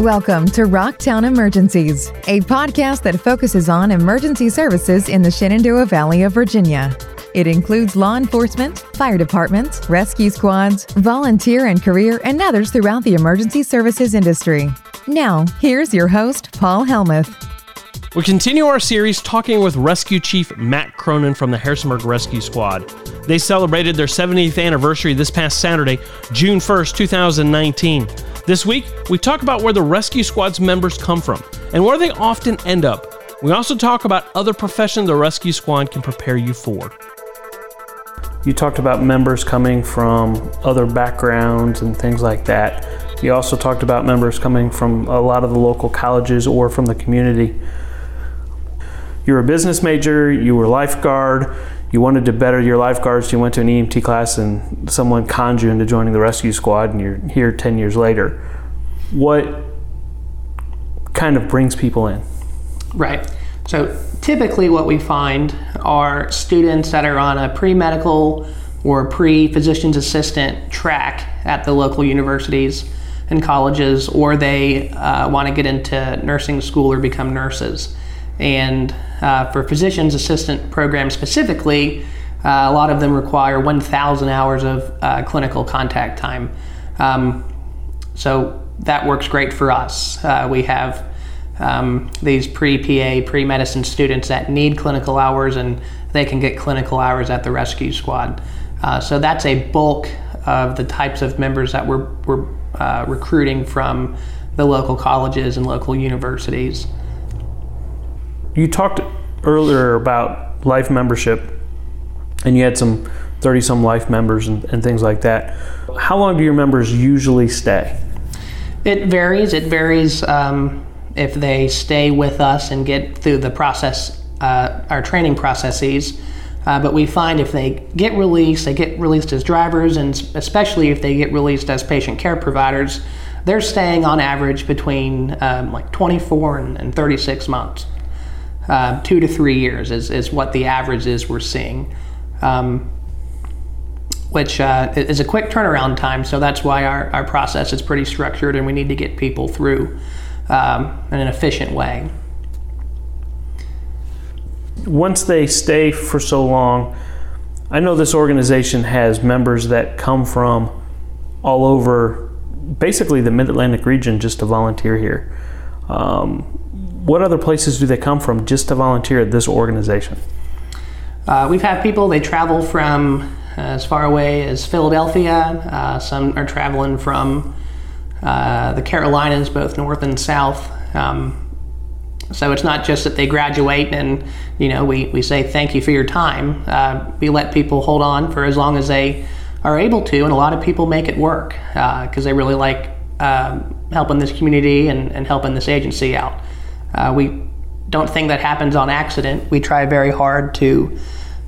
Welcome to Rocktown Emergencies, a podcast that focuses on emergency services in the Shenandoah Valley of Virginia. It includes law enforcement, fire departments, rescue squads, volunteer and career, and others throughout the emergency services industry. Now, here's your host, Paul Helmuth. We continue our series talking with Rescue Chief Matt Cronin from the Harrisonburg Rescue Squad. They celebrated their 70th anniversary this past Saturday, June 1st, 2019. This week, we talk about where the Rescue Squad's members come from and where they often end up. We also talk about other professions the Rescue Squad can prepare you for. You talked about members coming from other backgrounds and things like that. You also talked about members coming from a lot of the local colleges or from the community. You're a business major, you were lifeguard, you wanted to better your lifeguards, you went to an EMT class and someone conned you into joining the rescue squad and you're here 10 years later. What kind of brings people in? Right. So typically, what we find are students that are on a pre medical or pre physician's assistant track at the local universities and colleges, or they uh, want to get into nursing school or become nurses. And uh, for physician's assistant programs specifically, uh, a lot of them require 1,000 hours of uh, clinical contact time. Um, so that works great for us. Uh, we have um, these pre-PA, pre-medicine students that need clinical hours, and they can get clinical hours at the rescue squad. Uh, so that's a bulk of the types of members that we're, we're uh, recruiting from the local colleges and local universities. You talked earlier about life membership, and you had some 30 some life members and, and things like that. How long do your members usually stay? It varies. It varies um, if they stay with us and get through the process, uh, our training processes. Uh, but we find if they get released, they get released as drivers, and especially if they get released as patient care providers, they're staying on average between um, like 24 and, and 36 months. Uh, two to three years is, is what the average is we're seeing, um, which uh, is a quick turnaround time. So that's why our, our process is pretty structured and we need to get people through um, in an efficient way. Once they stay for so long, I know this organization has members that come from all over, basically the Mid Atlantic region, just to volunteer here. Um, what other places do they come from just to volunteer at this organization? Uh, we've had people, they travel from uh, as far away as Philadelphia. Uh, some are traveling from uh, the Carolinas, both north and south. Um, so it's not just that they graduate and you know we, we say thank you for your time. Uh, we let people hold on for as long as they are able to, and a lot of people make it work because uh, they really like um, helping this community and, and helping this agency out. Uh, we don't think that happens on accident. We try very hard to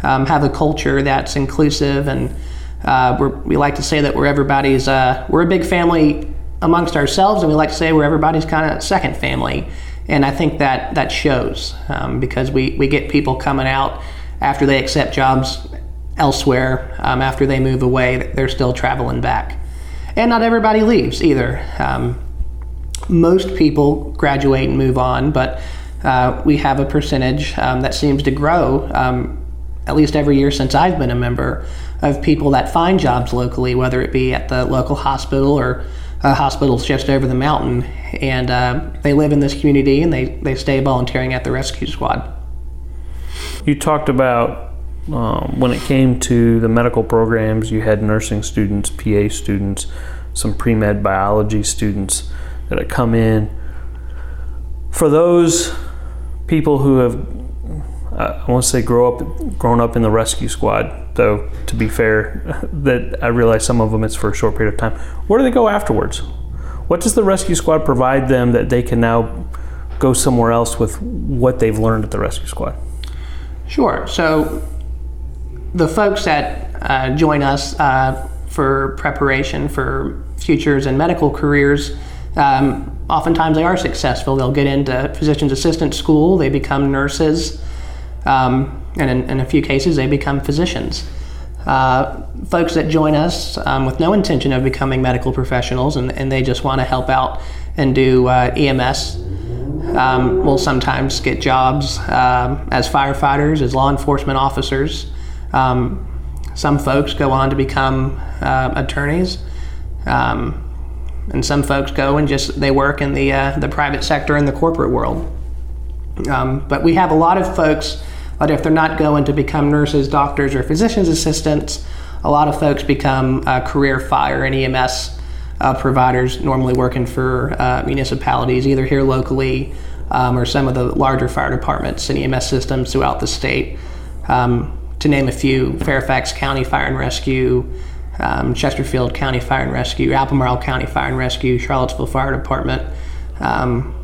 um, have a culture that's inclusive, and uh, we like to say that we're everybody's. Uh, we're a big family amongst ourselves, and we like to say we're everybody's kind of second family. And I think that that shows um, because we, we get people coming out after they accept jobs elsewhere, um, after they move away, they're still traveling back. And not everybody leaves either. Um, most people graduate and move on, but uh, we have a percentage um, that seems to grow, um, at least every year since I've been a member, of people that find jobs locally, whether it be at the local hospital or uh, hospitals just over the mountain. And uh, they live in this community and they, they stay volunteering at the rescue squad. You talked about um, when it came to the medical programs, you had nursing students, PA students, some pre med biology students that come in. For those people who have, I won't say, grow up, grown up in the rescue squad, though to be fair, that I realize some of them it's for a short period of time. Where do they go afterwards? What does the rescue squad provide them that they can now go somewhere else with what they've learned at the rescue squad? Sure. So the folks that uh, join us uh, for preparation for futures and medical careers um, oftentimes they are successful. They'll get into physician's assistant school, they become nurses, um, and in, in, a few cases, they become physicians. Uh, folks that join us um, with no intention of becoming medical professionals and, and they just want to help out and do uh, EMS. Um, we'll sometimes get jobs um, as firefighters, as law enforcement officers. Um, some folks go on to become uh, attorneys, um, and some folks go and just they work in the uh, the private sector in the corporate world. Um, but we have a lot of folks that if they're not going to become nurses, doctors, or physicians assistants, a lot of folks become uh, career fire and EMS uh, providers, normally working for uh, municipalities, either here locally um, or some of the larger fire departments and EMS systems throughout the state. Um, to name a few, Fairfax County Fire and Rescue, um, Chesterfield County Fire and Rescue, Albemarle County Fire and Rescue, Charlottesville Fire Department. Um,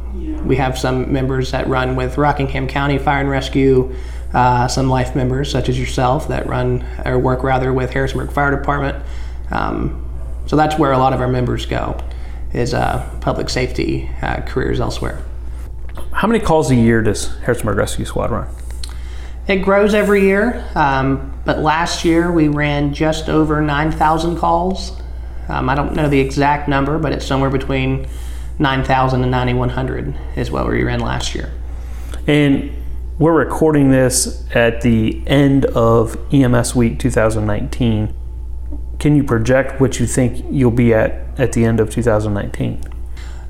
we have some members that run with Rockingham County Fire and Rescue, uh, some life members such as yourself that run or work rather with Harrisonburg Fire Department. Um, so that's where a lot of our members go, is uh, public safety uh, careers elsewhere. How many calls a year does Harrisonburg Rescue Squad run? It grows every year, um, but last year we ran just over 9,000 calls. Um, I don't know the exact number, but it's somewhere between 9,000 and 9,100 is what we ran last year. And we're recording this at the end of EMS Week 2019. Can you project what you think you'll be at at the end of 2019?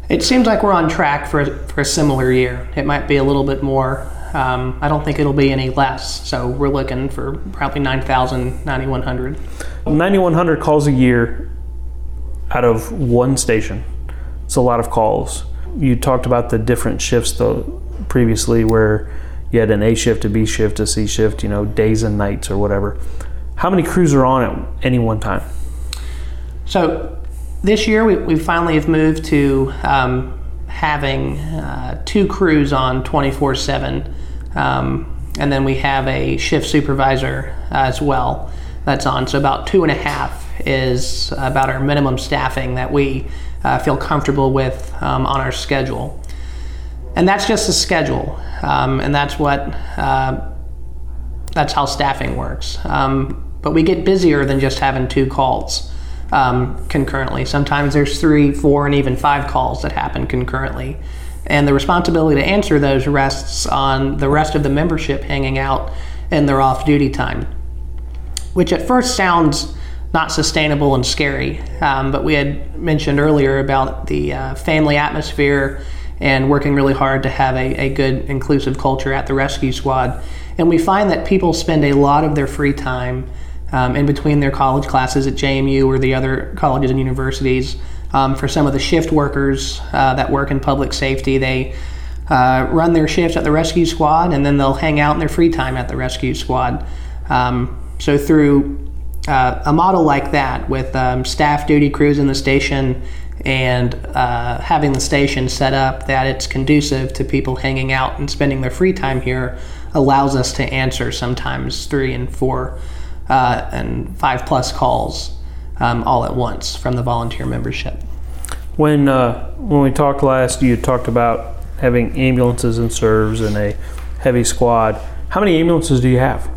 It seems like we're on track for, for a similar year. It might be a little bit more. Um, I don't think it'll be any less. So we're looking for probably 9,000, 9,100. 9,100 calls a year out of one station. It's a lot of calls. You talked about the different shifts though previously where you had an A shift, a B shift, a C shift, you know, days and nights or whatever. How many crews are on at any one time? So this year we, we finally have moved to um, having uh, two crews on 24 um, And then we have a shift supervisor as well that's on. So about two and a half is about our minimum staffing that we uh, feel comfortable with um, on our schedule. And that's just the schedule, um, and that's what uh, that's how staffing works. Um, but we get busier than just having two calls um, concurrently. Sometimes there's three, four, and even five calls that happen concurrently. And the responsibility to answer those rests on the rest of the membership hanging out in their off duty time, which at first sounds not sustainable and scary. Um, but we had mentioned earlier about the uh, family atmosphere and working really hard to have a, a good inclusive culture at the rescue squad. And we find that people spend a lot of their free time um, in between their college classes at JMU or the other colleges and universities. Um, for some of the shift workers uh, that work in public safety, they uh, run their shifts at the rescue squad and then they'll hang out in their free time at the rescue squad. Um, so through uh, a model like that with um, staff duty crews in the station and uh, having the station set up that it's conducive to people hanging out and spending their free time here allows us to answer sometimes three and four uh, and five plus calls um, all at once from the volunteer membership. When uh, when we talked last, you talked about having ambulances and serves and a heavy squad. How many ambulances do you have?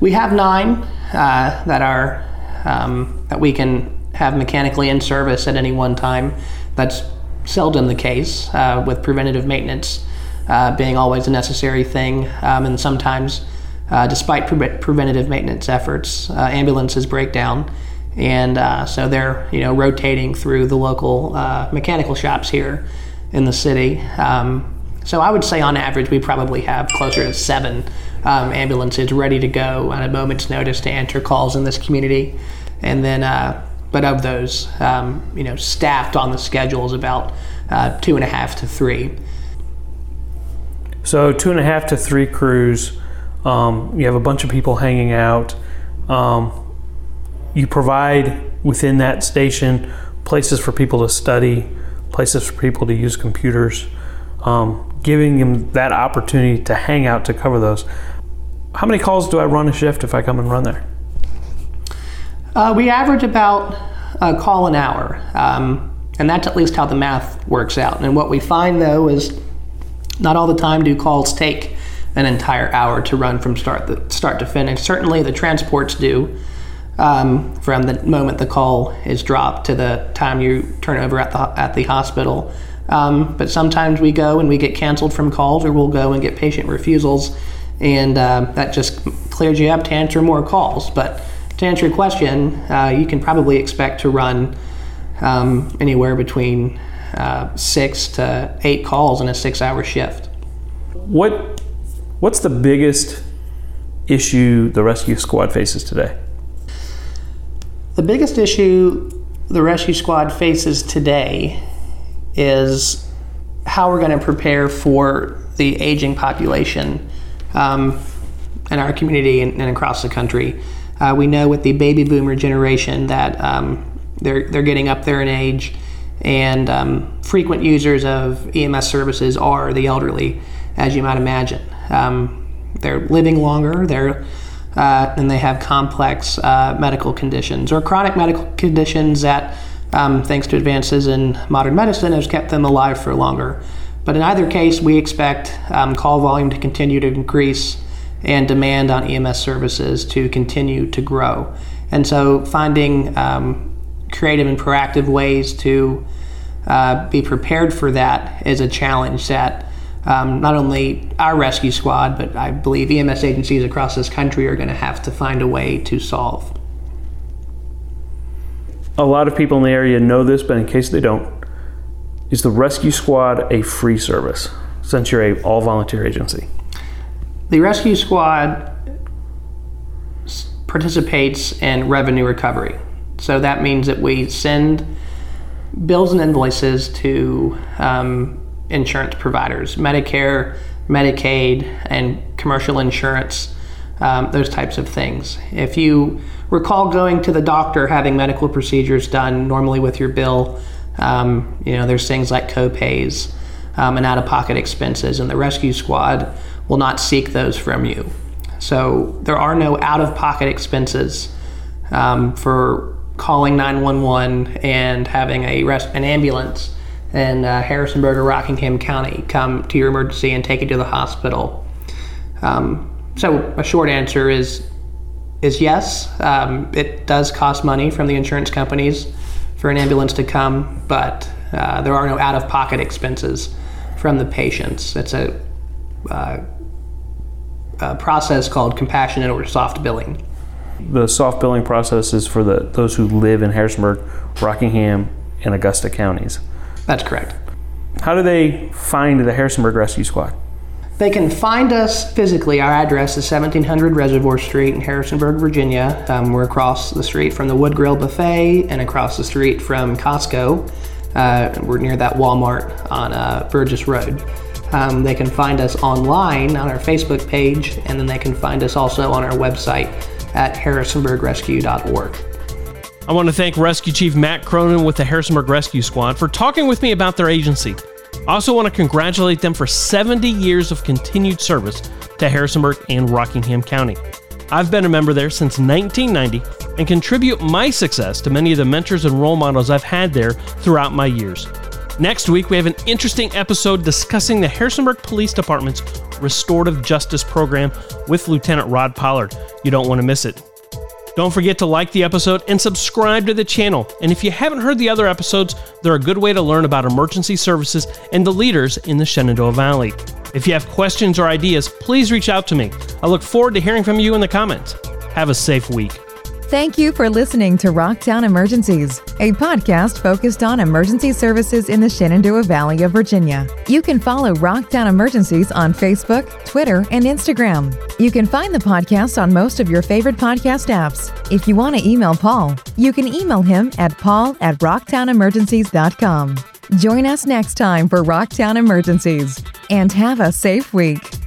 We have nine uh, that are um, that we can have mechanically in service at any one time. That's seldom the case uh, with preventative maintenance uh, being always a necessary thing, um, and sometimes, uh, despite pre- preventative maintenance efforts, uh, ambulances break down, and uh, so they're you know rotating through the local mechanical shops here in the city. Um, so I would say on average we probably have closer to seven um, ambulances ready to go on a moment's notice to answer calls in this community. And then, uh, but of those, um, you know, staffed on the schedule is about uh, two and a half to three. So two and a half to three crews. Um, you have a bunch of people hanging out. Um, you provide within that station places for people to study, places for people to use computers um, giving them that opportunity to hang out to cover those. How many calls do I run a shift if I come and run there? Uh, we average about a call an hour, um, and that's at least how the math works out. And what we find though is not all the time do calls take an entire hour to run from start the, start to finish. Certainly the transports do. Um, from the moment the call is dropped to the time you turn over at the at the hospital. Um, but sometimes we go and we get canceled from calls, or we'll go and get patient refusals, and uh, that just clears you up to answer more calls. But to answer your question, uh, you can probably expect to run um, anywhere between uh, six to eight calls in a six-hour shift. What What's the biggest issue the rescue squad faces today? The biggest issue the rescue squad faces today is how we're going to prepare for the aging population um, in our community and, and across the country. Uh, we know with the baby boomer generation that um, they're, they're getting up there in age, and um, frequent users of EMS services are the elderly, as you might imagine. Um, they're living longer, they're uh, and they have complex uh, medical conditions or chronic medical conditions that um, thanks to advances in modern medicine, has kept them alive for longer. But in either case, we expect um, call volume to continue to increase and demand on EMS services to continue to grow. And so, finding um, creative and proactive ways to uh, be prepared for that is a challenge that um, not only our rescue squad, but I believe EMS agencies across this country are going to have to find a way to solve a lot of people in the area know this, but in case they don't, is the Rescue Squad a free service since you're a all volunteer agency? The Rescue Squad participates in revenue recovery. So that means that we send bills and invoices to um, insurance providers, Medicare, Medicaid, and commercial insurance, um, those types of things. If you recall going to the doctor having medical procedures done normally with your bill. Um, you know, there's things like copays um, and out of pocket expenses, and the rescue squad will not seek those from you. So there are no out of pocket expenses um, for calling 911 and having a res- an ambulance in uh, Harrisonburg or Rockingham County come to your emergency and take you to the hospital. Um, so a short answer is is yes. Um, it does cost money from the insurance companies for an ambulance to come, but uh, there are no out of pocket expenses from the patients. It's a, uh, a, process called compassionate or soft billing. The soft billing process is for the, those who live in Harrisonburg, Rockingham, and Augusta counties. That's correct. How do they find the Harrisonburg Rescue Squad? They can find us physically. Our address is 1700 Reservoir Street in Harrisonburg, Virginia. Um, we're across the street from the Wood Grill Buffet and across the street from Costco. Uh, we're near that Walmart on uh, Burgess Road. Um, they can find us online on our Facebook page, and then they can find us also on our website at harrisonburgrescue.org. I want to thank Rescue Chief Matt Cronin with the Harrisonburg Rescue Squad for talking with me about their agency. I also want to congratulate them for 70 years of continued service to Harrisonburg and Rockingham County. I've been a member there since 1990 and contribute my success to many of the mentors and role models I've had there throughout my years. Next week, we have an interesting episode discussing the Harrisonburg Police Department's Restorative Justice Program with Lieutenant Rod Pollard. You don't want to miss it. Don't forget to like the episode and subscribe to the channel. And if you haven't heard the other episodes, they're a good way to learn about emergency services and the leaders in the Shenandoah Valley. If you have questions or ideas, please reach out to me. I look forward to hearing from you in the comments. Have a safe week. Thank you for listening to Rocktown Emergencies, a podcast focused on emergency services in the Shenandoah Valley of Virginia. You can follow Rocktown Emergencies on Facebook, Twitter, and Instagram. You can find the podcast on most of your favorite podcast apps. If you want to email Paul, you can email him at paul at rocktownemergencies.com. Join us next time for Rocktown Emergencies and have a safe week.